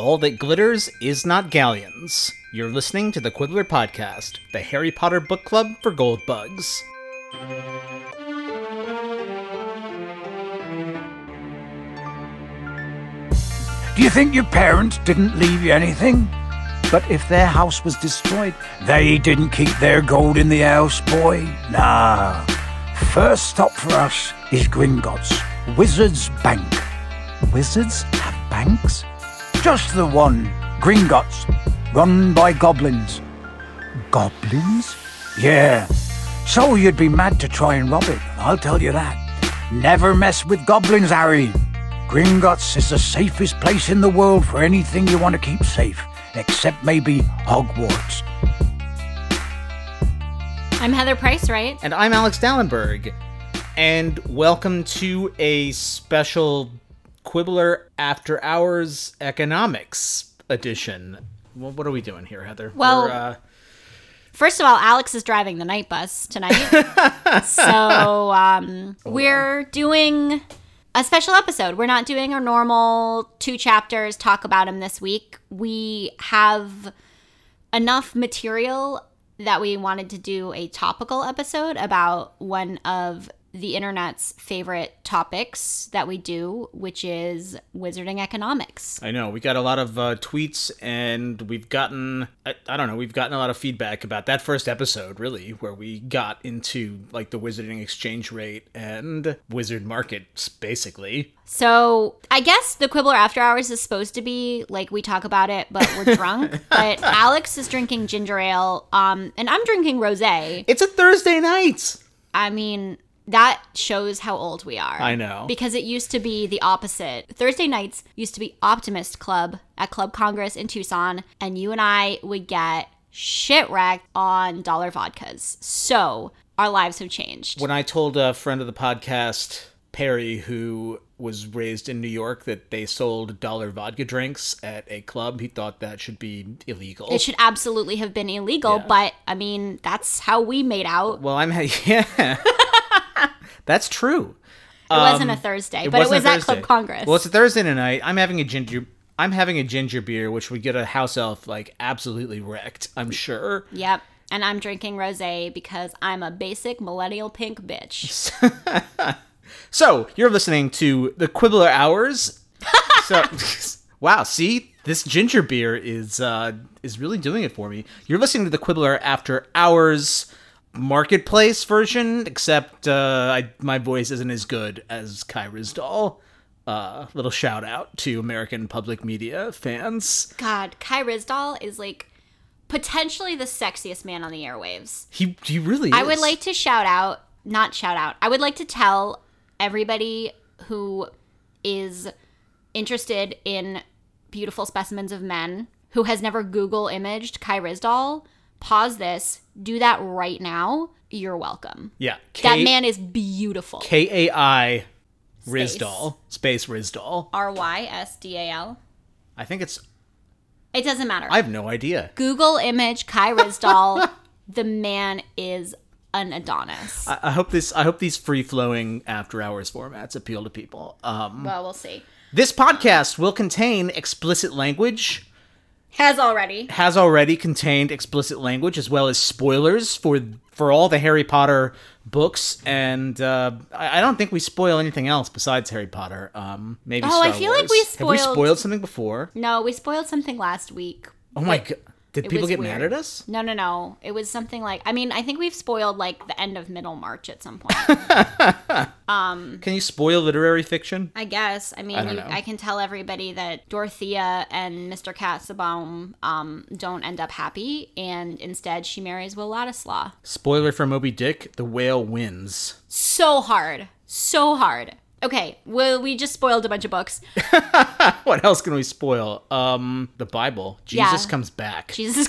All that glitters is not galleons. You're listening to the Quibbler Podcast, the Harry Potter book club for gold bugs. Do you think your parents didn't leave you anything? But if their house was destroyed, they didn't keep their gold in the house, boy. Nah. First stop for us is Gringotts, Wizards Bank. Wizards have banks? Just the one, Gringotts, run by goblins. Goblins? Yeah. So you'd be mad to try and rob it, I'll tell you that. Never mess with goblins, Harry. Gringotts is the safest place in the world for anything you want to keep safe, except maybe Hogwarts. I'm Heather Price, right? And I'm Alex Dallenberg. And welcome to a special Quibbler After Hours Economics edition. Well, what are we doing here, Heather? Well- uh, First of all, Alex is driving the night bus tonight. so um, we're doing a special episode. We're not doing our normal two chapters, talk about him this week. We have enough material that we wanted to do a topical episode about one of the internet's favorite topics that we do, which is wizarding economics. I know we got a lot of uh, tweets, and we've gotten I, I don't know we've gotten a lot of feedback about that first episode, really, where we got into like the wizarding exchange rate and wizard markets, basically. So I guess the Quibbler After Hours is supposed to be like we talk about it, but we're drunk. but Alex is drinking ginger ale, um, and I'm drinking rosé. It's a Thursday night. I mean, that shows how old we are. I know. Because it used to be the opposite. Thursday nights used to be Optimist Club at Club Congress in Tucson, and you and I would get shit wrecked on dollar vodkas. So our lives have changed. When I told a friend of the podcast, Perry, who was raised in New York, that they sold dollar vodka drinks at a club, he thought that should be illegal. It should absolutely have been illegal, Yeah. but I mean, that's how we made out. well, I'm yeah. That's true. It wasn't a Thursday, but it was at Club Congress. Well, it's a Thursday night. I'm having a ginger. I'm having a ginger beer, which would get a house elf like absolutely wrecked. I'm sure. yep. And I'm drinking rosé because I'm a basic millennial pink bitch. So you're listening to the Quibbler Hours. so, wow. See, this ginger beer is uh, is really doing it for me. You're listening to the Quibbler After Hours marketplace version, except uh, I, my voice isn't as good as Kai Ryssdal. Uh, little shout out to American public media fans. God, Kai Ryssdal is like potentially the sexiest man on the airwaves. He he really. I would like to shout out, not shout out. I would like to tell everybody who is interested in beautiful specimens of men who has never Google imaged Kai Ryssdal, pause this, do that right now. You're welcome. Yeah, that man is beautiful. K A I Space. Ryssdal space Ryssdal. R Y S D A L. I think it's. It doesn't matter. I have no idea. Google image Kai Ryssdal. the man is an Adonis. I, I hope this. I hope these free flowing after hours formats appeal to people. Um, well, we'll see. this podcast will contain explicit language. Has already. Has already contained explicit language as well as spoilers for for all the Harry Potter books, and uh, I, I don't think we spoil anything else besides Harry Potter. Um, maybe. Oh, I Star feel like Wars. we Have we spoiled- spoiled something before? No, we spoiled something last week. Oh my god! Did it people get weird. mad at us? No, no, no. It was something like I mean, I think we've spoiled like the end of Middlemarch at some point. Can you spoil literary fiction? I guess. I mean, I you. I can tell everybody that Dorothea and Mr. Casaubon um, don't end up happy, and instead she marries Will Ladislaw. Spoiler for Moby Dick: the whale wins. So hard, so hard. Okay, well, we just spoiled a bunch of books. what else can we spoil? Um, the Bible. Jesus Yeah. comes back. Jesus,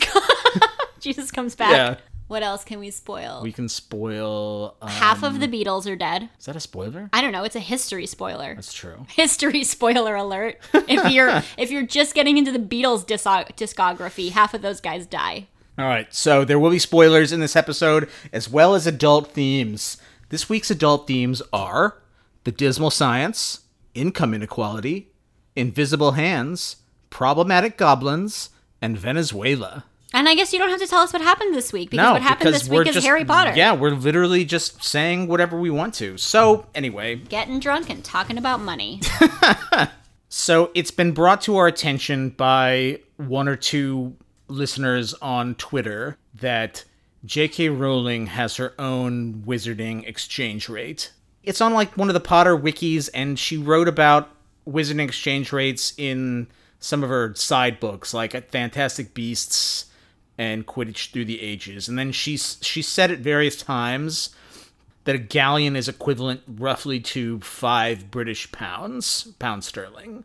Jesus comes back. Yeah. What else can we spoil? we can spoil. Um, Half of the Beatles are dead. is that a spoiler? I don't know. It's a history spoiler. That's true. history spoiler alert. If you're if you're just getting into the Beatles discog- discography, half of those guys die. All right, so there will be spoilers in this episode as well as adult themes. This week's adult themes are the dismal science, income inequality, invisible hands, problematic goblins and Venezuela. And I guess you don't have to tell us what happened this week because no, what happened because this week is just, Harry Potter. Yeah, we're literally just saying whatever we want to. So anyway, Getting drunk and talking about money. So it's been brought to our attention by one or two listeners on Twitter that J.K. Rowling has her own wizarding exchange rate. It's on like one of the Potter wikis, and she wrote about wizarding exchange rates in some of her side books, like uh, Fantastic Beasts and Quidditch Through the Ages. And then she she said at various times that a galleon is equivalent roughly to five British pounds, pound sterling.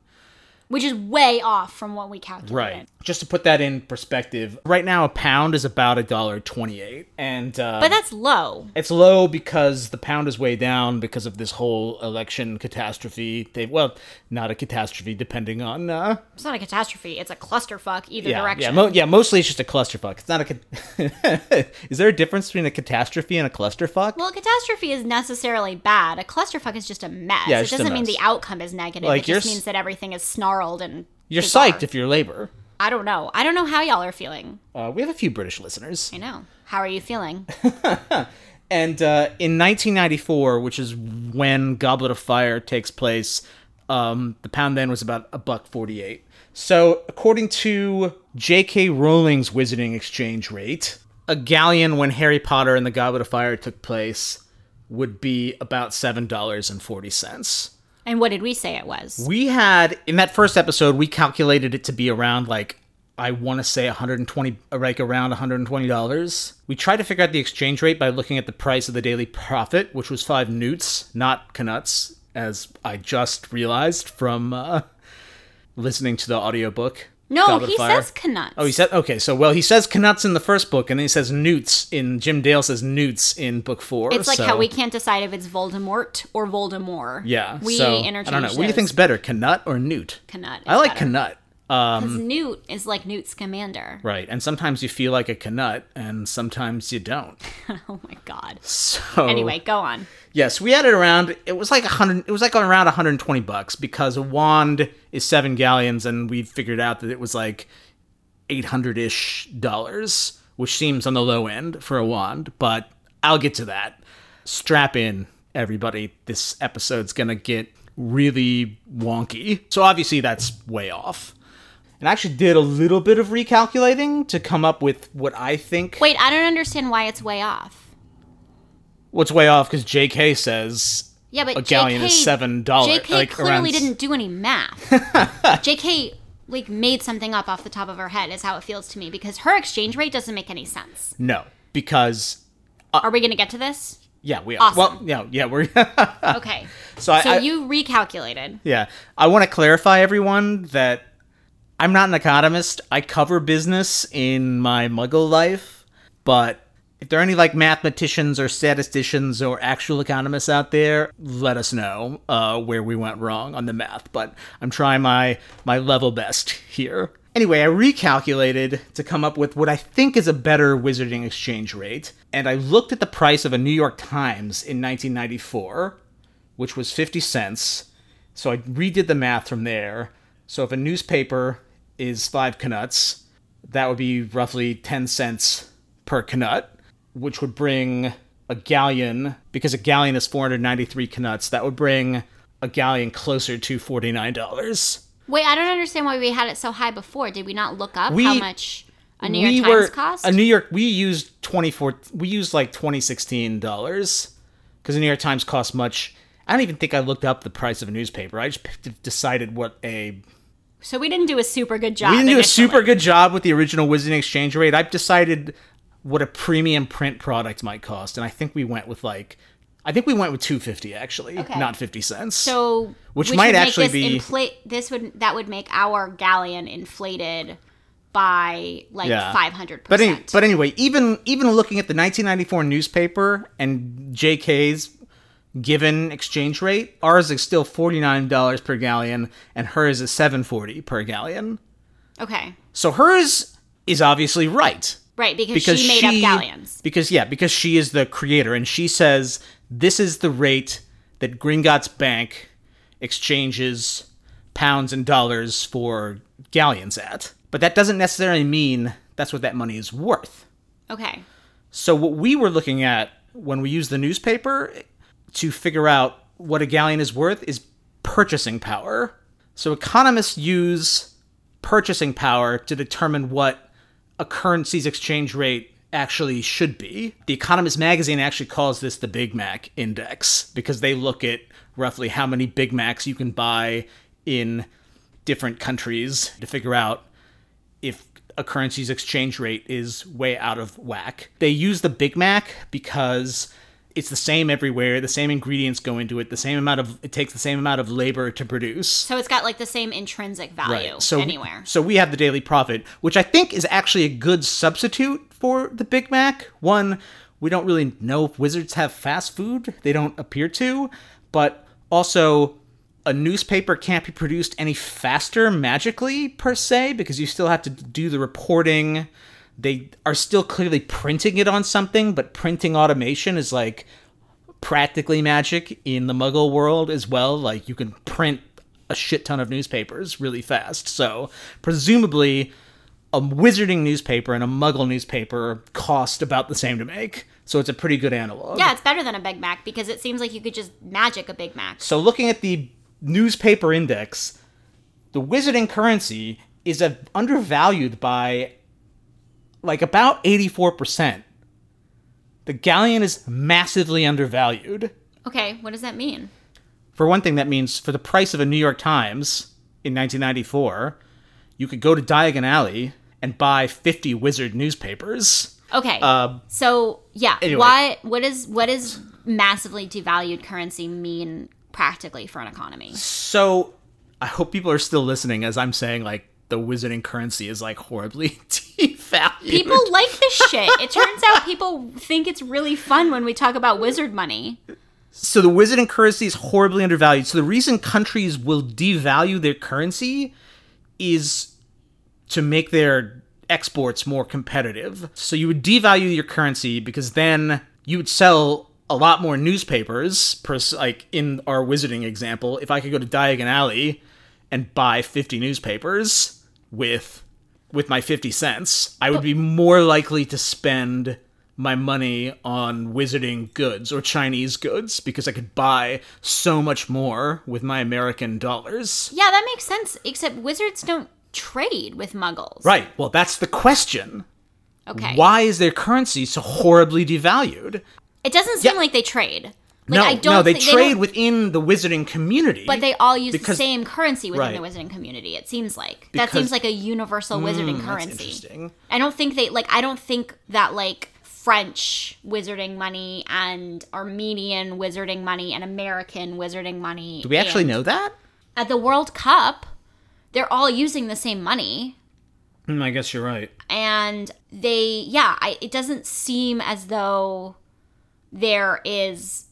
Which is way off from what we calculated. Right. Just to put that in perspective, right now a pound is about a dollar twenty-eight, and uh, But that's low. it's low because the pound is way down because of this whole election catastrophe. They well, not a catastrophe, depending on uh, It's not a catastrophe. It's a clusterfuck either yeah, direction. yeah, mo- yeah. Mostly it's just a clusterfuck. It's not a. Ca- is there a difference between a catastrophe and a clusterfuck? well, a catastrophe is necessarily bad. A clusterfuck is just a mess. Yeah, it doesn't mean the outcome is negative. Like, it just means that everything is snarled and You're bizarre. psyched if you're labor. I don't know. I don't know how y'all are feeling. Uh, we have a few British listeners. I know. How are you feeling? And uh, in 1994, which is when Goblet of Fire takes place, um, the pound then was about a buck 48. So, according to J.K. Rowling's Wizarding exchange rate, a galleon when Harry Potter and the Goblet of Fire took place would be about seven dollars and forty cents. And what did we say it was? We had in that first episode, we calculated it to be around like I want to say 120, like around 120 dollars. We tried to figure out the exchange rate by looking at the price of the Daily Prophet, which was five newts, not knuts, as I just realized from uh, listening to the audiobook. No, he Fire. says knuts. Oh, he said okay. So, well, he says knuts in the first book, and then he says newts in Jim Dale says newts in book four. It's like so- how we can't decide if it's Voldemort or Voldemort. yeah. we so, interchange. I don't know. What do you think's better, knut or newt? Knut? I like better. Um, 'Cause Newt is like Newt Scamander. Right, and sometimes you feel like a canut, and sometimes you don't. Oh my god. So Anyway, go on. yes, we had it around. It was like a hundred. It was like around 120 bucks because a wand is seven galleons, and we figured out that it was like 800 ish dollars, which seems on the low end for a wand. But I'll get to that. Strap in, everybody. This episode's gonna get really wonky. So obviously that's way off. And I actually did a little bit of recalculating to come up with what I think Wait, I don't understand why it's way off. What's way off because J.K. says Yeah, but a galleon JK, is seven dollars. JK like clearly around- didn't do any math. JK like made something up off the top of her head is how it feels to me because her exchange rate doesn't make any sense. No, because uh Are we gonna get to this? yeah, we are. Awesome. Well, yeah, yeah, we're. Okay. so I, So I- you recalculated. yeah, I want to clarify everyone that I'm not an economist. I cover business in my Muggle life, but if there are any like mathematicians or statisticians or actual economists out there, let us know uh, where we went wrong on the math. But I'm trying my my level best here. Anyway, I recalculated to come up with what I think is a better wizarding exchange rate, and I looked at the price of a New York Times in 1994, which was 50 cents. So I redid the math from there. So if a newspaper is five canuts. that would be roughly 10 cents per canut, which would bring a galleon, because a galleon is 493 canuts, that would bring a galleon closer to $49. Wait, I don't understand why we had it so high before. Did we not look up We- how much a New York we Times were cost? a New York. We used twenty four. We used like twenty sixteen dollars because the New York Times cost much. I don't even think I looked up the price of a newspaper. I just decided what a. so we didn't do a super good job. We didn't do a super good job with the original Wizarding exchange rate. I've decided what a premium print product might cost, and I think we went with like. I think we went with two fifty actually, Okay. not fifty cents. So Which might actually be- inflate. This would that would make our galleon inflated by like Yeah. five hundred But any, percent. but anyway, even even looking at the 1994 newspaper and JK's given exchange rate, ours is still $49 per galleon and hers is 740 per galleon. okay, So hers is obviously right right because, because she made up galleons. Because yeah, because she is the creator and she says this is the rate that Gringotts Bank exchanges pounds and dollars for galleons at. But that doesn't necessarily mean that's what that money is worth. Okay. So what we were looking at when we use the newspaper to figure out what a galleon is worth is purchasing power. So economists use purchasing power to determine what a currency's exchange rate actually should be. The Economist magazine actually calls this the Big Mac index because they look at roughly how many Big Macs you can buy in different countries to figure out if a currency's exchange rate is way out of whack. They use the Big Mac because it's the same everywhere, the same ingredients go into it, the same amount of it takes the same amount of labor to produce. So it's got like the same intrinsic value right. So anywhere. So we have the Daily Prophet, which I think is actually a good substitute for the Big Mac. One, we don't really know if wizards have fast food. They don't appear to, but also a newspaper can't be produced any faster magically per se because you still have to do the reporting. They are still clearly printing it on something, but printing automation is like practically magic in the muggle world as well. Like you can print a shit ton of newspapers really fast. So presumably a wizarding newspaper and a muggle newspaper cost about the same to make. So it's a pretty good analog. yeah, it's better than a Big Mac because it seems like you could just magic a Big Mac. So looking at the newspaper index, the wizarding currency is a, undervalued by like about 84%. The galleon is massively undervalued. Okay, what does that mean? For one thing, that means for the price of a New York Times in 1994, you could go to Diagon Alley and buy 50 wizard newspapers. Okay. Uh, so yeah, anyway. why what is what does massively devalued currency mean practically for an economy? So I hope people are still listening as I'm saying like the wizarding currency is like horribly devalued. People like this shit. It turns out people think it's really fun when we talk about wizard money. so the wizarding currency is horribly undervalued. So the reason countries will devalue their currency is to make their exports more competitive. So you would devalue your currency because then you would sell a lot more newspapers. Per, like in our wizarding example, if I could go to Diagon Alley and buy 50 newspapers with with my 50 cents, I would be more likely to spend my money on wizarding goods or Chinese goods because I could buy so much more with my American dollars. Yeah, that makes sense. Except wizards don't trade with muggles. Right. Well, that's the question. Okay. Why is their currency so horribly devalued? It doesn't seem Yeah. like they trade. Like, no, I don't no, they think- trade don't- within the wizarding community. But they all use because- the same currency within Right. the wizarding community. It seems like that seems like a universal wizarding That's currency. interesting. I don't think they like. I don't think that like French wizarding money and Armenian wizarding money and American wizarding money. Do we actually know that? at the World Cup? They're all using the same money, Hmm, I guess you're right. and they yeah. I, it doesn't seem as though there is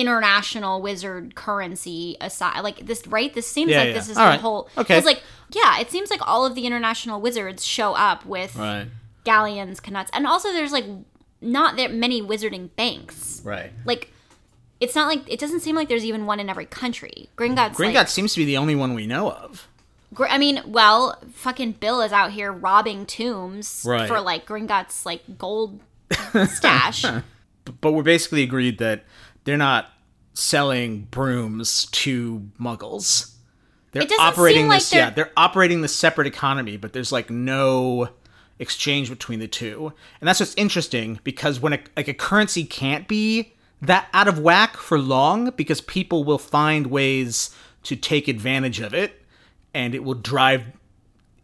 international wizard currency aside like this right this seems Yeah, like yeah. this is All the right. whole Okay. because like yeah it seems like all of the international wizards show up with Right. galleons canuts and also there's like not that many wizarding banks Right. like it's not like it doesn't seem like there's even one in every country gringotts Gringotts like, seems to be the only one we know of. I mean, well, fucking Bill is out here robbing tombs Right. for like Gringotts like gold stash. But we're basically agreed that they're not selling brooms to muggles. They're operating like this yeah, they're- they're operating the separate economy, but there's like no exchange between the two. And that's what's interesting because when a, like a currency can't be that out of whack for long because people will find ways to take advantage of it and it will drive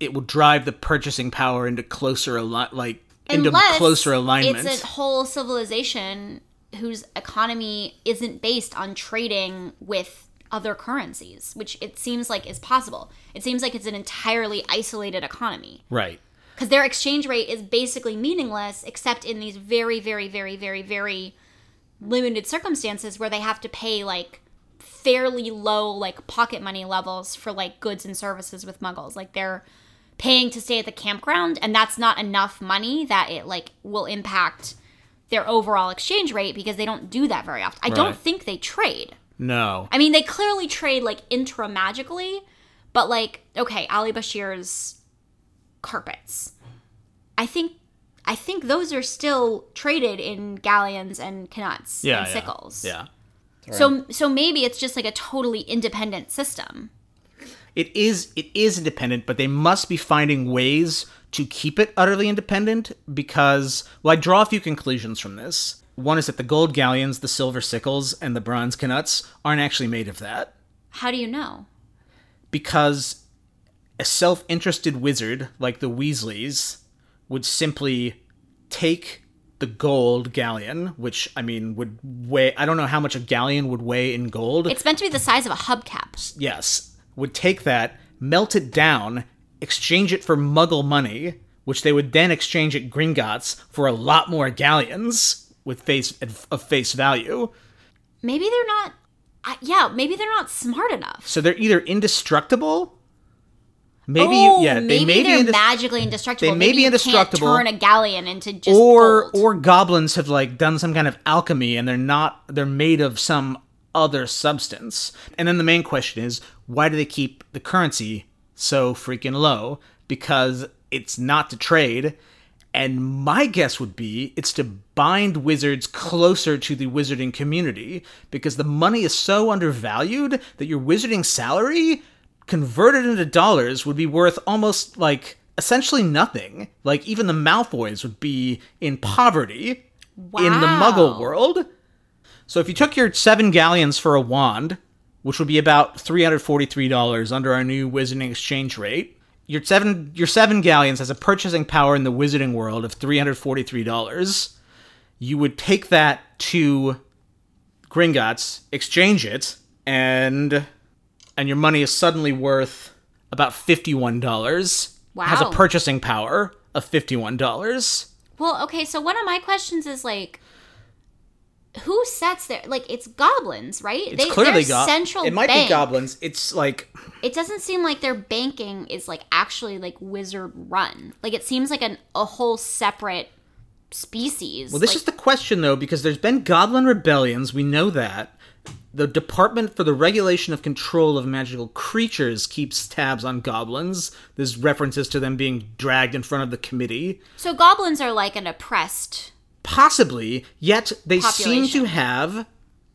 it will drive the purchasing power into closer ali- like into closer alignment. It's a whole civilization whose economy isn't based on trading with other currencies, which it seems like is possible. It seems like it's an entirely isolated economy right. because their exchange rate is basically meaningless except in these very, very, very, very, very limited circumstances where they have to pay like fairly low like pocket money levels for like goods and services with muggles like they're paying to stay at the campground and that's not enough money that it like will impact their overall exchange rate because they don't do that very often i don't think they trade No. i mean they clearly trade like intra magically But like, okay, Ali Bashir's carpets. I think I think those are still traded in galleons and knuts Yeah, and yeah. sickles. Yeah. So so maybe it's just like a totally independent system. It is it is independent, but they must be finding ways to keep it utterly independent because well, I draw a few conclusions from this. One is that the gold galleons, the silver sickles, and the bronze canuts aren't actually made of that. How do you know? Because a self interested wizard like the Weasleys would simply take the gold galleon, which I mean would weigh I don't know how much a galleon would weigh in gold. It's meant to be the size of a hubcap. yes, would take that, melt it down, exchange it for muggle money, which they would then exchange at Gringotts for a lot more galleons with face of face value. Maybe they're not. I, yeah, maybe they're not smart enough. So they're either indestructible. Maybe oh, you, yeah, maybe they may they're be indest- magically indestructible. they may maybe be indestructible. Can't turn a galleon into just or gold. or goblins have like done some kind of alchemy and they're not they're made of some other substance. And then the main question is why do they keep the currency so freaking low? Because it's not to trade. And my guess would be it's to bind wizards closer to the wizarding community because the money is so undervalued that your wizarding salary converted into dollars would be worth almost like essentially nothing. Like even the Malfoys would be in poverty in the Muggle world. So if you took your seven galleons for a wand, which would be about three hundred forty-three dollars under our new wizarding exchange rate, your seven your seven galleons has a purchasing power in the wizarding world of three hundred forty-three dollars. You would take that to Gringotts, exchange it, and and your money is suddenly worth about fifty-one dollars. Wow. Has a purchasing power of fifty-one dollars. Well, okay, so one of my questions is like, who sets there? like? It's goblins, right? It's clearly their go- central. It might bank, be goblins. It's like It doesn't seem like their banking is like actually like wizard run. Like it seems like an a whole separate species. Well, this like, is the question, though, because there's been goblin rebellions. We know that. The Department for the Regulation of Control of Magical Creatures keeps tabs on goblins. There's references to them being dragged in front of the committee. so goblins are like an oppressed. Possibly, yet they seem to have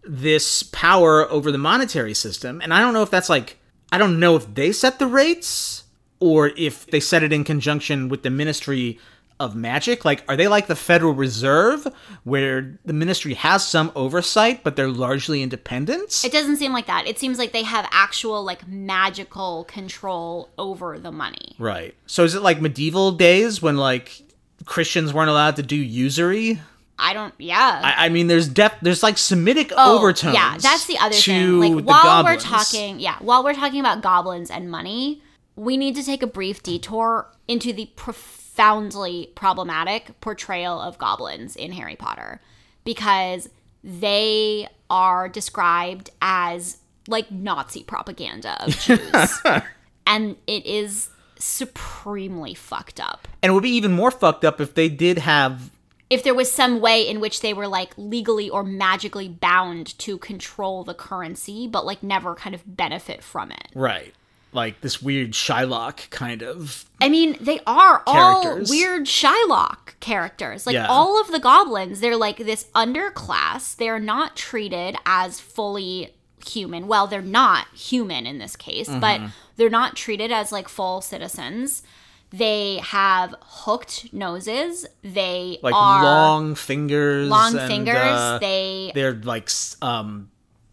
this power over the monetary system. And I don't know if that's like, I don't know if they set the rates or if they set it in conjunction with the Ministry of Magic. Like, are they like the Federal Reserve, where the ministry has some oversight, but they're largely independent? It doesn't seem like that. It seems like they have actual like magical control over the money. right. So is it like medieval days when like Christians weren't allowed to do usury? I don't. Yeah. I, I mean, there's depth. There's like Semitic Oh, overtones. Yeah, that's the other thing. Like while goblins. we're talking, yeah, while we're talking about goblins and money, we need to take a brief detour into the profoundly problematic portrayal of goblins in Harry Potter because they are described as like Nazi propaganda of Jews. and it is supremely fucked up. and it would be even more fucked up if they did have if there was some way in which they were like legally or magically bound to control the currency but like never kind of benefit from it. right, like this weird Shylock kind of. I mean, they are all weird Shylock characters. Like Yeah. all of the goblins, they're like this underclass. They're not treated as fully human. Well, they're not human in this case, but Mm-hmm. they're not treated as like full citizens. They have hooked noses. They Like are long fingers, long and, fingers. uh, they they're like um,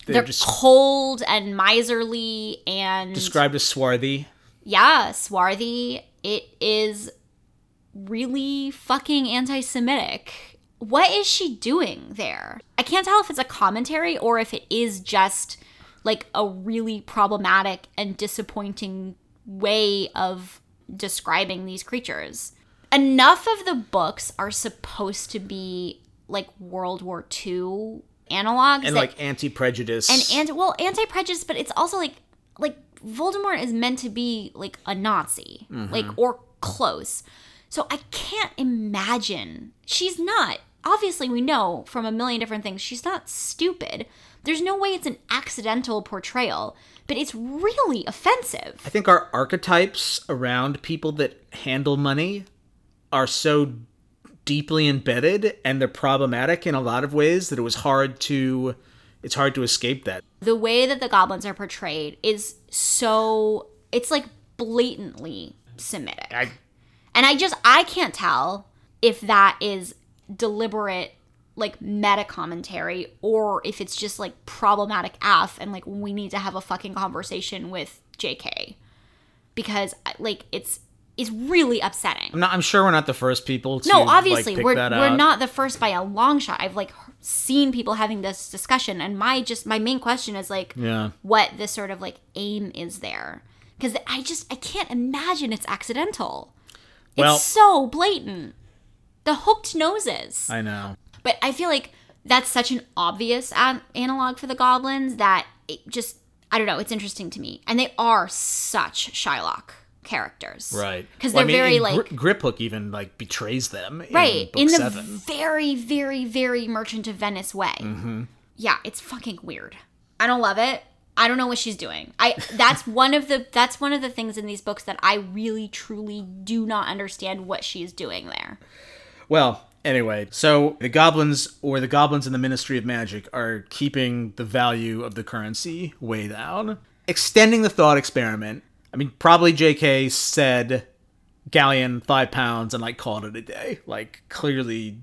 they're, they're just cold and miserly and described as swarthy. yeah, swarthy. It is really fucking anti-Semitic. What is she doing there? I can't tell if it's a commentary or if it is just like a really problematic and disappointing way of describing these creatures. Enough of the books are supposed to be like World War II analogs and that- like anti-prejudice and and well anti prejudice, but it's also like like Voldemort is meant to be like a Nazi, like mm-hmm. or close. So I can't imagine she's not. Obviously, we know from a million different things she's not stupid. There's no way it's an accidental portrayal but it's really offensive. I think our archetypes around people that handle money are so deeply embedded and they're problematic in a lot of ways that it was hard to it's hard to escape that. The way that the goblins are portrayed is so it's like blatantly Semitic. I And I just I can't tell if that is deliberate like meta commentary or if it's just like problematic af and like we need to have a fucking conversation with JK because like it's it's really upsetting. I'm not I'm sure we're not the first people to No, like, obviously pick we're we're out. not the first by a long shot. I've like seen people having this discussion and my just my main question is like Yeah. what this sort of like aim is there because I just I can't imagine it's accidental. Well- it's so blatant. The hooked noses. I know. But I feel like that's such an obvious an- analog for the goblins that it just I don't know, it's interesting to me. And they are such Shylock characters. Right. Cuz they're I mean, very Gri- like Griphook even like betrays them in right book in the 7. very very very merchant of venice way Mm-hmm. yeah it's fucking weird i don't love it i don't know what she's doing i that's one of the that's one of the things in these books that i really truly do not understand what she's doing there Well, anyway, so the goblins or the goblins in the Ministry of Magic are keeping the value of the currency way down. Extending the thought experiment. I mean, probably JK said galleon five pounds and like called it a day. Like clearly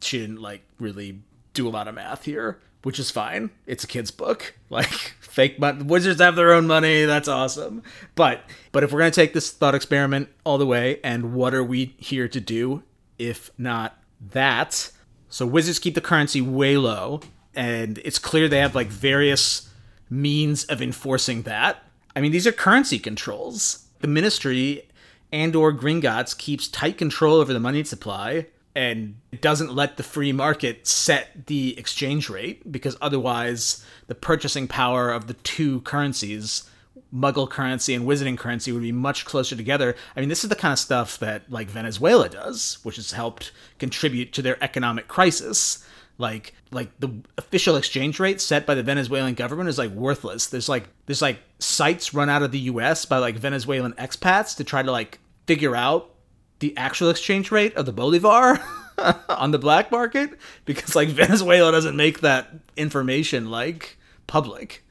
she didn't like really do a lot of math here, which is fine. It's a kid's book. Like fake money, wizards have their own money. That's awesome. But but if we're gonna take this thought experiment all the way, and what are we here to do if not that? So wizards keep the currency way low, and it's clear they have like various means of enforcing that. I mean, these are currency controls. The ministry and or Gringotts keeps tight control over the money supply and doesn't let the free market set the exchange rate because otherwise the purchasing power of the two currencies muggle currency and wizarding currency would be much closer together i mean this is the kind of stuff that like venezuela does which has helped contribute to their economic crisis like like the official exchange rate set by the Venezuelan government is like worthless. There's like there's like sites run out of the US by like Venezuelan expats to try to like figure out the actual exchange rate of the bolivar on the black market because like Venezuela doesn't make that information like public.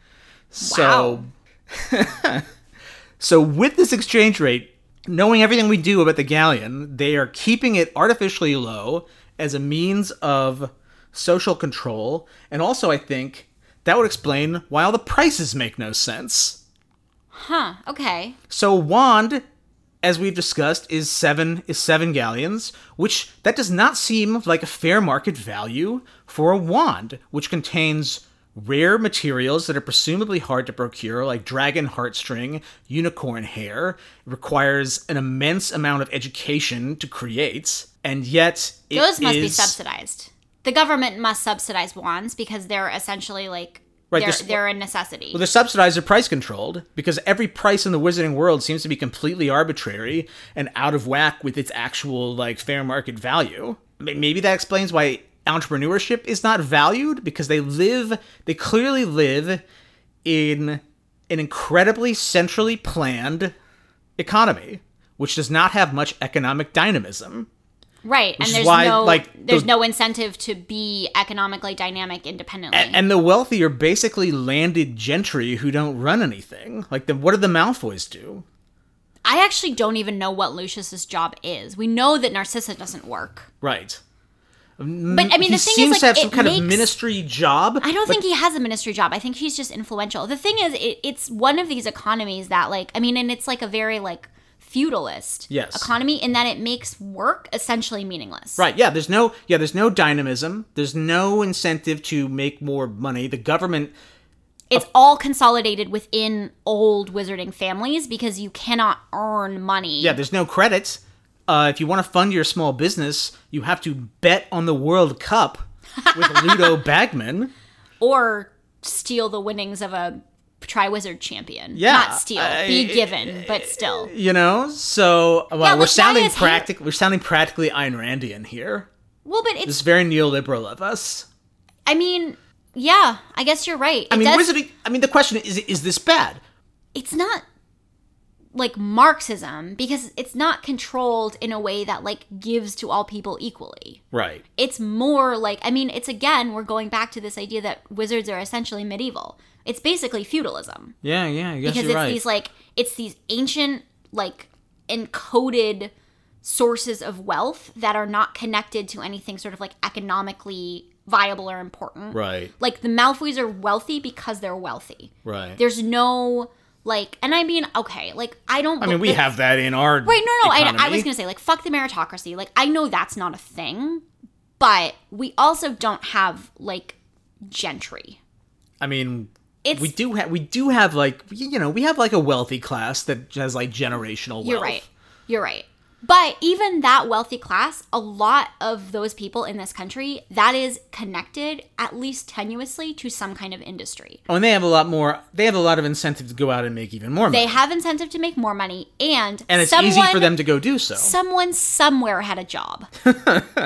Wow. So so with this exchange rate, knowing everything we do about the galleon, they are keeping it artificially low as a means of social control, and also I think that would explain why all the prices make no sense. huh okay So wand, as we've discussed, is seven is seven galleons, which that does not seem like a fair market value for a wand, which contains rare materials that are presumably hard to procure, like dragon heartstring, unicorn hair. It requires an immense amount of education to create, and yet it those must be subsidized the government must subsidize wands because they're essentially like Right, they're, this- they're a necessity Well, they're subsidized or price controlled because every price in the wizarding world seems to be completely arbitrary and out of whack with its actual like fair market value. Maybe that explains why entrepreneurship is not valued because they live, they clearly live in an incredibly centrally planned economy, which does not have much economic dynamism. right and there's why, no like, there's those- no incentive to be economically dynamic independently And the wealthy are basically landed gentry who don't run anything. Like, then what do the Malfoys do? I actually don't even know what Lucius's job is. We know that Narcissa doesn't work. Right. But I mean, he the thing seems is, to have like, some kind makes, of ministry job. I don't think he has a ministry job. I think he's just influential. The thing is, it, it's one of these economies that, like, I mean, and it's like a very like feudalist Yes. economy in that it makes work essentially meaningless. Right. Yeah. There's no. Yeah. There's no dynamism. There's no incentive to make more money. The government. It's all consolidated within old wizarding families because you cannot earn money. Yeah. There's no credits. Uh, if you want to fund your small business, you have to bet on the World Cup with Ludo Bagman. or steal the winnings of a Triwizard champion. Yeah, Not steal, be given, but still. You know. So well, Yeah, we're sounding practic. We're sounding practically Ayn Randian here. Well, but It's it's, very neoliberal of us. I mean, Yeah, I guess you're right. I mean, does- wizarding. I mean, the question is: Is this bad? it's not like Marxism because it's not controlled in a way that like gives to all people equally. Right. It's more like I mean, it's again we're going back to this idea that wizards are essentially medieval. It's basically feudalism Yeah. Yeah. I guess because it's right. these like it's these ancient like encoded sources of wealth that are not connected to anything sort of like economically viable or important. right. Like the Malfoys are wealthy because they're wealthy. Right. There's no like, and I mean, okay, like I don't. I mean, we have that in our Right, no, no. I, I was gonna say like fuck the meritocracy. Like I know that's not a thing, but we also don't have like gentry. I mean, It's we do have we do have like you know we have like a wealthy class that has like generational wealth. You're right. You're right. But even that wealthy class, a lot of those people in this country, that is connected at least tenuously to some kind of industry. Oh, and they have a lot more. They have a lot of incentive to go out and make even more money. They have incentive to make more money, and and it's someone, easy for them to go do so. Someone somewhere had a job.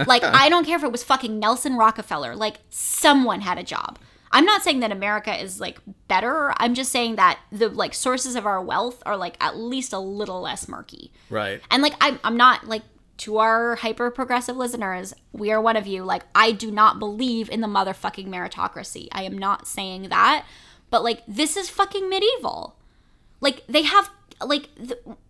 like I don't care if it was fucking Nelson Rockefeller. Like someone had a job. I'm not saying that America is like better. I'm just saying that the like sources of our wealth are like at least a little less murky. right. And like I'm I'm not like to our hyper progressive listeners, we are one of you. Like I do not believe in the motherfucking meritocracy. I am not saying that, but like this is fucking medieval. Like they have like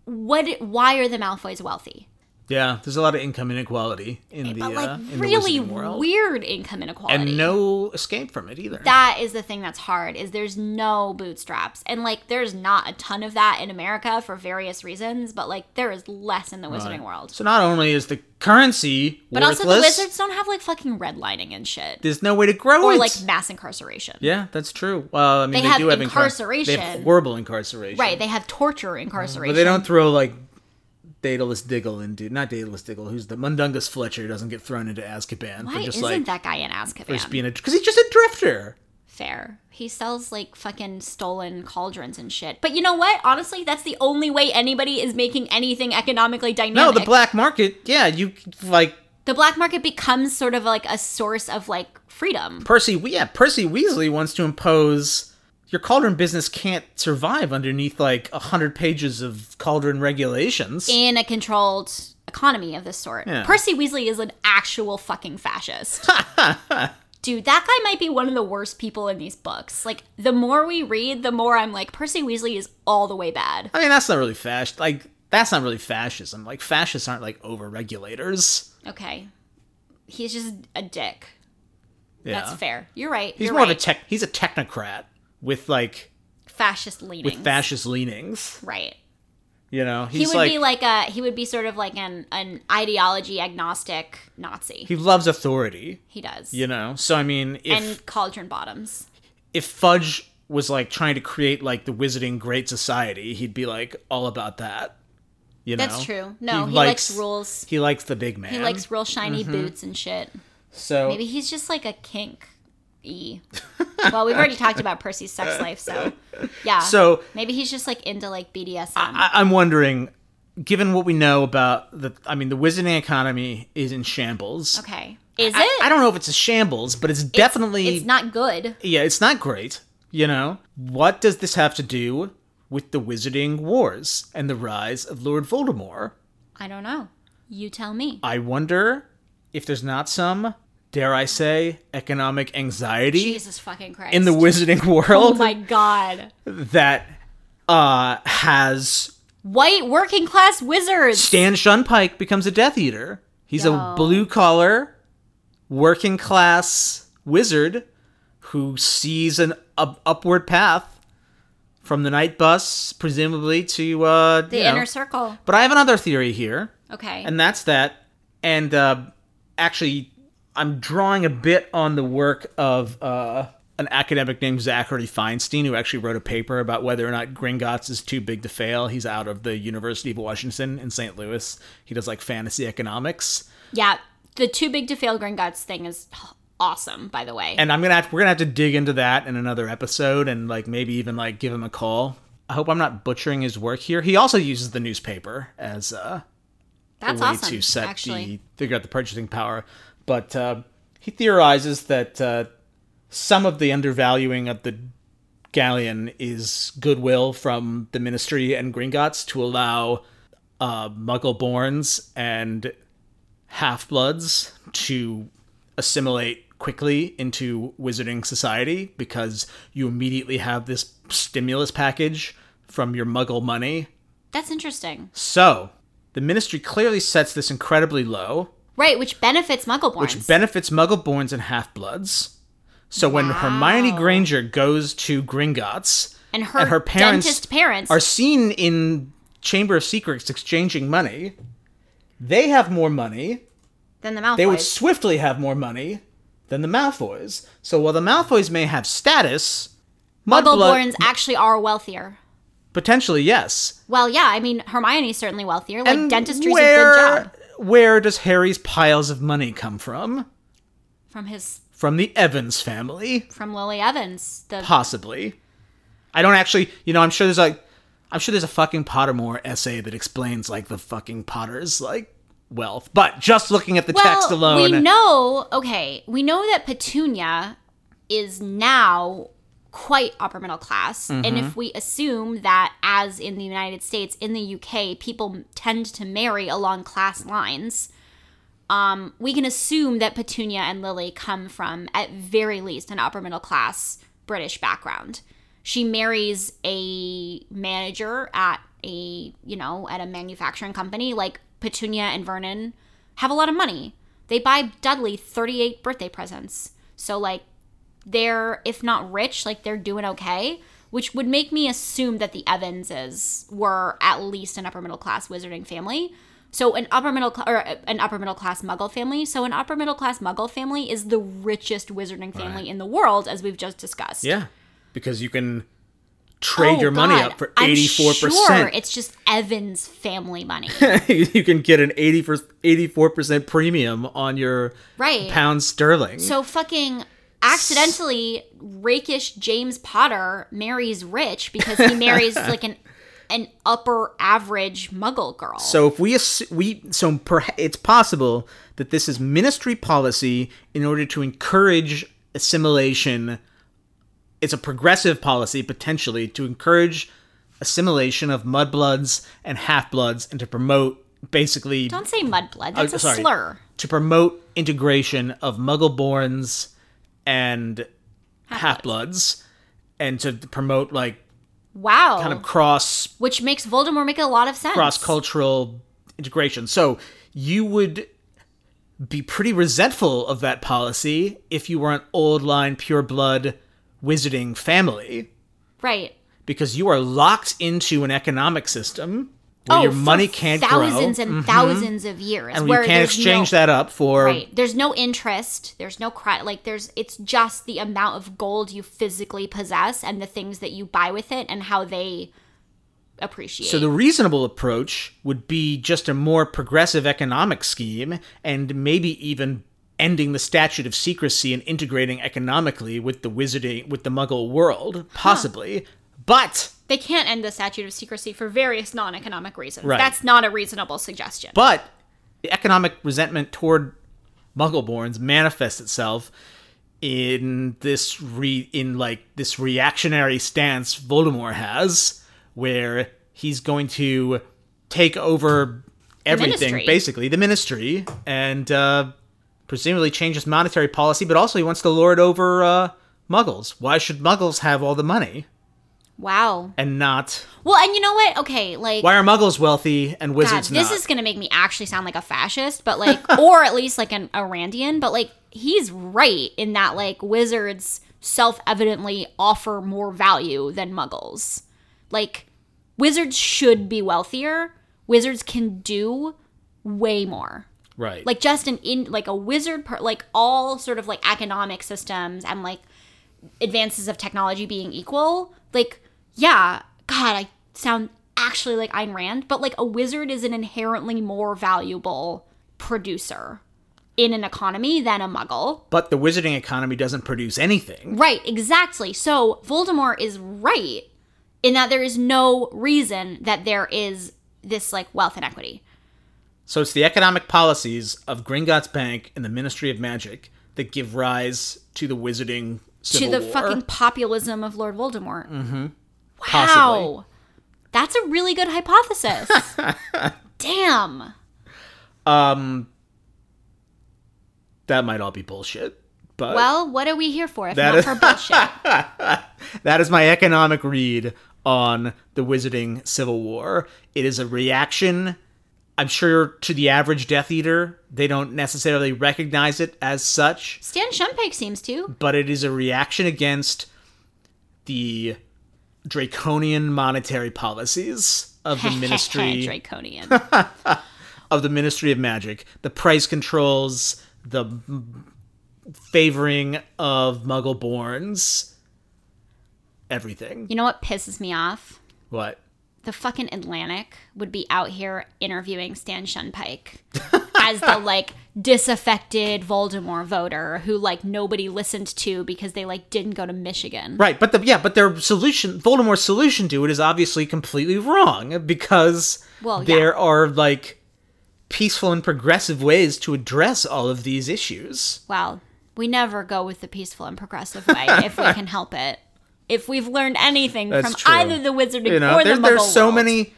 what why are the Malfoys wealthy? Yeah, there's a lot of income inequality in the But like uh, in really the world, weird income inequality. and no escape from it either. that is the thing that's hard is there's no bootstraps and like there's not a ton of that in america for various reasons but like there is less in the wizarding world so not only is the currency but worthless, also the wizards don't have like fucking redlining and shit there's no way to grow or it. Or like mass incarceration yeah, that's true. Well, I mean, They they, have do have incar- incarceration. They have horrible incarceration. right they have torture incarceration But they don't throw like Daedalus Diggle into not Daedalus Diggle, who's the Mundungus Fletcher doesn't get thrown into Azkaban why for just isn't like that guy in for just being a because he's just a drifter. fair he sells like fucking stolen cauldrons and shit but you know what honestly that's the only way anybody is making anything economically dynamic. No, the black market. Yeah, you like the black market becomes sort of like a source of like freedom Percy. Yeah, Percy Weasley wants to impose. Your cauldron business can't survive underneath like a hundred pages of cauldron regulations. in a controlled economy of this sort. Yeah. Percy Weasley is an actual fucking fascist. Dude, that guy might be one of the worst people in these books. Like, the more we read, the more I'm like, Percy Weasley is all the way bad. I mean, that's not really fascist. Like that's not really fascism. Like fascists aren't like over regulators. Okay. He's just a dick. Yeah, That's fair. You're right. He's You're more right. of a tech. He's a technocrat with like fascist leanings. with fascist leanings. Right. You know, He would like, be like a he would be sort of like an an ideology agnostic Nazi. he loves authority. He does. You know, so I mean, if and cauldron bottoms. if Fudge was like trying to create like the wizarding great society, he'd be like all about that. You know, That's true. No, he likes rules. He likes the big man. He likes real shiny Mm-hmm. boots and shit. so Maybe he's just like a kink. E. well, we've already talked about Percy's sex life, so yeah. So- maybe he's just like into like BDSM. I, I'm wondering, given what we know about the, I mean, the wizarding economy is in shambles. okay, is I, it? I don't know if it's a shambles, but it's definitely It's not good. yeah, it's not great. You know, what does this have to do with the wizarding wars and the rise of Lord Voldemort? I don't know. You tell me. I wonder if there's not some, dare I say, economic anxiety Jesus fucking Christ. in the wizarding world. Oh my god. that uh has White working class wizards. Stan Shunpike becomes a Death Eater. He's Yo. a blue collar, working class wizard who sees an up- upward path from the night bus, presumably to uh, the you know. inner circle. But I have another theory here, Okay. and that's that. And uh, actually, I'm drawing a bit on the work of uh, an academic named Zachary Feinstein, who actually wrote a paper about whether or not Gringotts is too big to fail. He's out of the University of Washington in St. Louis. He does like fantasy economics, yeah, the too big to fail Gringotts thing is awesome, by the way. and I'm gonna have, we're gonna have to dig into that in another episode, and like maybe even like give him a call. I hope I'm not butchering his work here. He also uses the newspaper as uh, That's a way awesome. to set actually. the figure out the purchasing power. But uh, he theorizes that uh, some of the undervaluing of the galleon is goodwill from the Ministry and Gringotts to allow uh, Muggle-borns and half-bloods to assimilate quickly into wizarding society because you immediately have this stimulus package from your Muggle money. That's interesting. So the Ministry clearly sets this incredibly low Right, which benefits Muggleborns. which benefits Muggle-borns and half-bloods. So when Hermione Granger goes to Gringotts and her, parents dentist parents are seen in Chamber of Secrets exchanging money, they have more money. than the Malfoys. They would swiftly have more money than the Malfoys. So while the Malfoys may have status, Muggleborns actually are wealthier. potentially yes. Well, yeah, I mean Hermione's certainly wealthier. Like And dentistry's where, a good job Where does Harry's piles of money come from? from his From the Evans family. from Lily Evans. The Possibly. I don't actually, you know, I'm sure there's like, I'm sure there's a fucking Pottermore essay that explains like the fucking Potter's like wealth. But just looking at the well, text alone, we know. Okay, we know that Petunia is now quite upper middle class, and Mm-hmm. if we assume that, as in the United States, in the UK, people tend to marry along class lines. Um, we can assume that Petunia and Lily come from, at very least, an upper middle class British background. She marries a manager at a, you know, at a manufacturing company. Like Petunia and Vernon have a lot of money. They buy Dudley 38 birthday presents. So, like, they're, if not rich, like, they're doing okay, which would make me assume that the Evanses were at least an upper middle class wizarding family. So an upper middle cl- or uh, an upper middle class Muggle family. So an upper middle class Muggle family is the richest wizarding family in the world, as we've just discussed. yeah, because you can trade Oh, your money up for I'm 84 Sure, percent. it's just Evan's family money. you can get an 80 84 percent premium on your Right. pound sterling. So fucking accidentally rakish James Potter marries rich because he marries like an an upper average Muggle girl. So if we assu- we so perha- it's possible that this is ministry policy in order to encourage assimilation. It's a progressive policy potentially to encourage assimilation of mudbloods and half-bloods and to promote basically Don't say mudblood. That's Oh, a sorry. slur. to promote integration of muggle-borns and half-bloods and to promote like Wow. kind of cross Which makes Voldemort make a lot of sense. cross cultural integration. So you would be pretty resentful of that policy if you were an old line pure blood wizarding family Right. because you are locked into an economic system where oh, your money can't thousands grow and mm-hmm. thousands of years. and where you can't exchange no, that up for Right. There's no interest. There's no credit. Like there's. It's just the amount of gold you physically possess and the things that you buy with it and how they appreciate. So the reasonable approach would be just a more progressive economic scheme and maybe even ending the statute of secrecy and integrating economically with the wizarding with the muggle world possibly but they can't end the statute of secrecy for various non-economic reasons. Right. That's not a reasonable suggestion. but the economic resentment toward muggleborns manifests itself in this re in like this reactionary stance Voldemort has where he's going to take over everything ministry. basically the ministry and uh presumably change his monetary policy but also he wants to lord over uh muggles why should muggles have all the money wow. and not Well, and you know what? Okay, like why are muggles wealthy and God, wizards this not is gonna make me actually sound like a fascist, but like, or at least like an Ayn Randian. But like, he's right in that like wizards self-evidently offer more value than Muggles. Like, wizards should be wealthier. Wizards can do way more. right Like just an in like a wizard per like all sort of like economic systems and like advances of technology being equal. Like, yeah, God, I sound actually like Ayn Rand, but like a wizard is an inherently more valuable producer in an economy than a muggle. but the wizarding economy doesn't produce anything Right, exactly. So Voldemort is right in that there is no reason that there is this like wealth inequity. So it's the economic policies of Gringotts Bank and the Ministry of Magic that give rise to the wizarding Civil to the War. fucking populism of Lord Voldemort. Mm-hmm. Wow. Possibly. That's a really good hypothesis. Damn. Um, that might all be bullshit. But Well, what are we here for if That not is- for bullshit? that is my economic read on the Wizarding Civil War. It is a reaction. I'm sure to the average Death Eater, they don't necessarily recognize it as such, Stan Shunpike seems to. but it is a reaction against the draconian monetary policies of the Ministry Draconian. of the Ministry of Magic, the price controls, the favoring of Muggle-borns, everything. you know what pisses me off? What? the fucking Atlantic would be out here interviewing Stan Shunpike as the like disaffected Voldemort voter who like nobody listened to because they like didn't go to Michigan. Right, but the yeah, but their solution, Voldemort's solution to it is obviously completely wrong because Well, yeah. there are like peaceful and progressive ways to address all of these issues. Well, we never go with the peaceful and progressive way if we can help it. If we've learned anything That's from true. either the Wizarding You know, or the there, Muggle there's so world. many.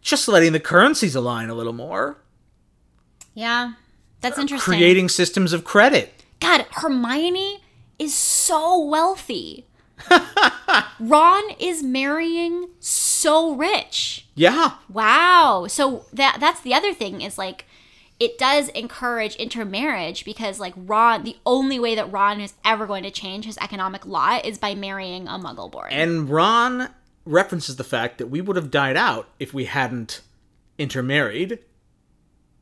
Just letting the currencies align a little more, Yeah, that's interesting. creating systems of credit. God, Hermione is so wealthy. Ron is marrying so rich. Yeah, Wow. So that that's the other thing is like it does encourage intermarriage because like Ron the only way that Ron is ever going to change his economic lot is by marrying a muggle born. and Ron references the fact that we would have died out if we hadn't intermarried.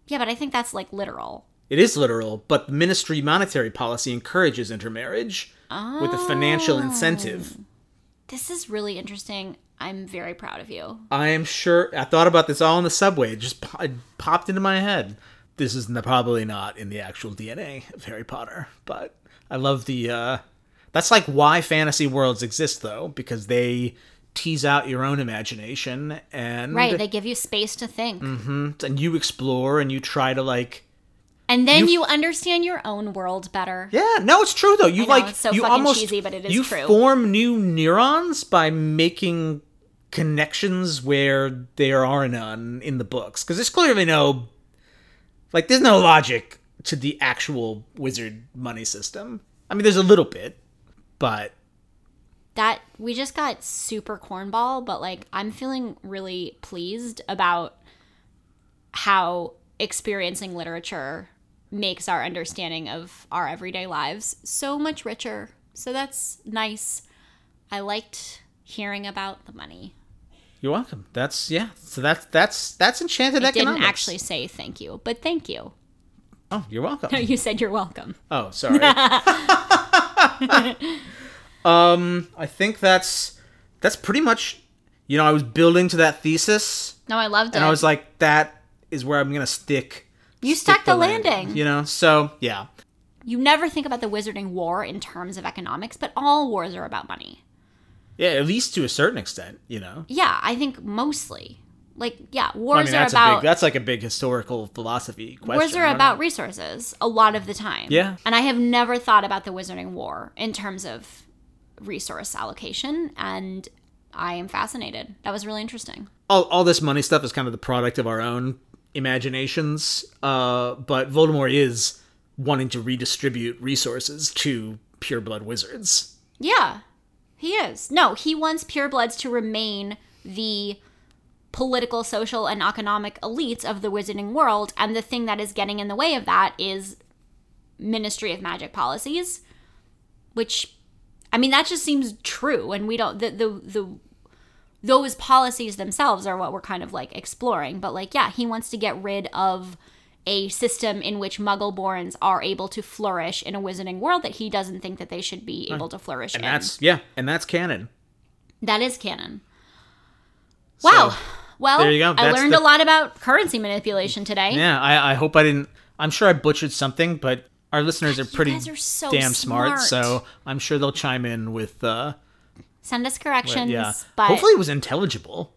Yeah, but I think that's like literal. It is literal, but ministry monetary policy encourages intermarriage with a financial incentive. This is really interesting. I'm very proud of you. I am sure. I thought about this all in the subway. It just po- it popped into my head. This is n- probably not in the actual DNA of Harry Potter, but I love the. Uh, that's like why fantasy worlds exist, though, because they tease out your own imagination and Right, they give you space to think. Mm-hmm. and you explore and you try to like And then You- you, understand your own world better. Yeah, no, it's true though. You know, like it's so you fucking almost cheesy, but it is you true. form new neurons by making connections where there are none in the books because there's clearly no like there's no logic to the actual wizard money system. I mean, there's a little bit, but that we just got super cornball, but like I'm feeling really pleased about how experiencing literature makes our understanding of our everyday lives so much richer. So that's nice. I liked hearing about the money. you're welcome. That's yeah. So that's that's that's enchanted I economics. didn't actually say thank you, but thank you. Oh, you're welcome. No, you said you're welcome. Oh, sorry. um, I think that's that's pretty much. You know, I was building to that thesis, No, I loved it. and I was like, "That is where I'm gonna stick." you stick stuck the landing. You know, so yeah, You never think about the Wizarding War in terms of economics, but all wars are about money. yeah. At least to a certain extent, you know. Yeah, I think mostly. Like, yeah, I wars mean, are that's a about big. That's like a big historical philosophy question. wars are about know. resources a lot of the time. Yeah. And I have never thought about the Wizarding War in terms of resource allocation and I am fascinated. That was really interesting. all, all this money stuff is kind of the product of our own imaginations. Uh, but Voldemort is wanting to redistribute resources to pureblood wizards. Yeah. He is. No, he wants purebloods to remain the political, social, and economic elites of the wizarding world, and the thing that is getting in the way of that is Ministry of Magic policies, which I mean that just seems true, and we don't the the the those policies themselves are what we're kind of like exploring. But like, yeah, he wants to get rid of a system in which Muggleborns are able to flourish in a wizarding world that he doesn't think that they should be able to flourish And in. that's yeah, and that's canon. That is canon. Wow. So, well, there you go. I learned the- a lot about currency manipulation today. yeah, I, I hope I didn't. I'm sure I butchered something, but our listeners are pretty are so damn smart, smart. so I'm sure they'll chime in with. uh Send us corrections, Yeah, but hopefully it was intelligible.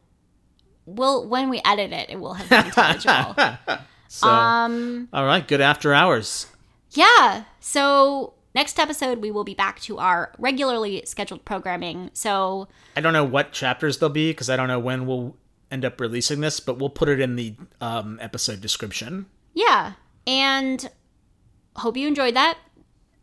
we'll when we edit it, it will have been intelligible. So, um, all right, good after hours. yeah. So next episode, we will be back to our regularly scheduled programming. So, I don't know what chapters they'll be because I don't know when we'll end up releasing this, but we'll put it in the um, episode description. yeah. And hope you enjoyed that.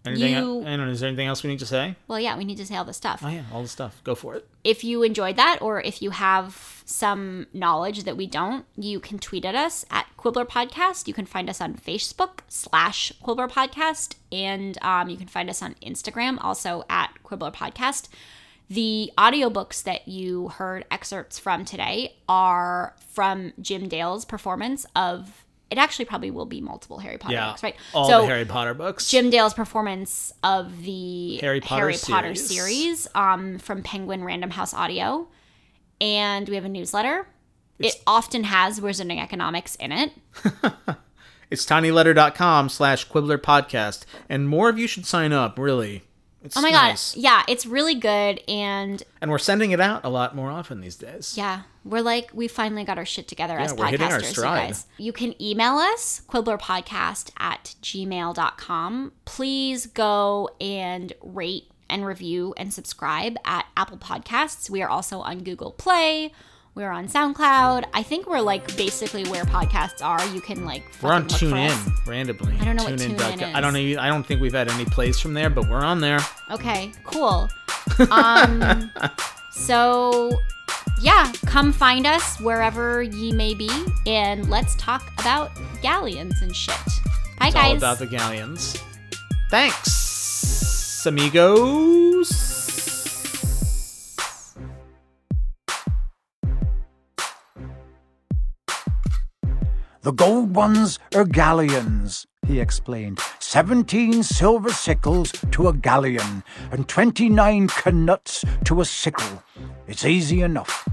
Anything? You- I don't know. Is there anything else we need to say? Well, yeah, we need to say all this stuff. Oh yeah, all the stuff. Go for it. if you enjoyed that or if you have some knowledge that we don't you can tweet at us at quibbler podcast you can find us on facebook slash quibbler podcast and um, you can find us on instagram also at quibbler podcast the audiobooks that you heard excerpts from today are from jim dale's performance of it actually probably will be multiple harry potter Yeah, books right all so the Harry Potter books. Jim Dale's performance of the Harry Potter series, series. um, from Penguin Random House Audio. And we have a newsletter. it often has Wizarding Economics in it. It's tinyletter.com slash quibbler podcast. And more of you should sign up, really. It's Oh my nice. god. Yeah, it's really good. And And we're sending it out a lot more often these days. yeah, we're like, we finally got our shit together as hitting our podcasters, you guys. You can email us, quibblerpodcast at gmail.com. Please go and rate and review and subscribe at Apple Podcasts. We are also on Google Play. We're on SoundCloud. I think we're like basically where podcasts are. You can like We're on fucking look for TuneIn randomly. I don't know what TuneIn.com. TuneIn I don't know. I don't think we've had any plays from there, but we're on there. Okay, cool. Um, so yeah, come find us wherever ye may be, and let's talk about galleons and shit. Bye, It's guys. all about the galleons. Thanks, amigos. The gold ones are galleons, he explained. Seventeen silver sickles to a galleon, and twenty nine Knuts to a sickle. It's easy enough.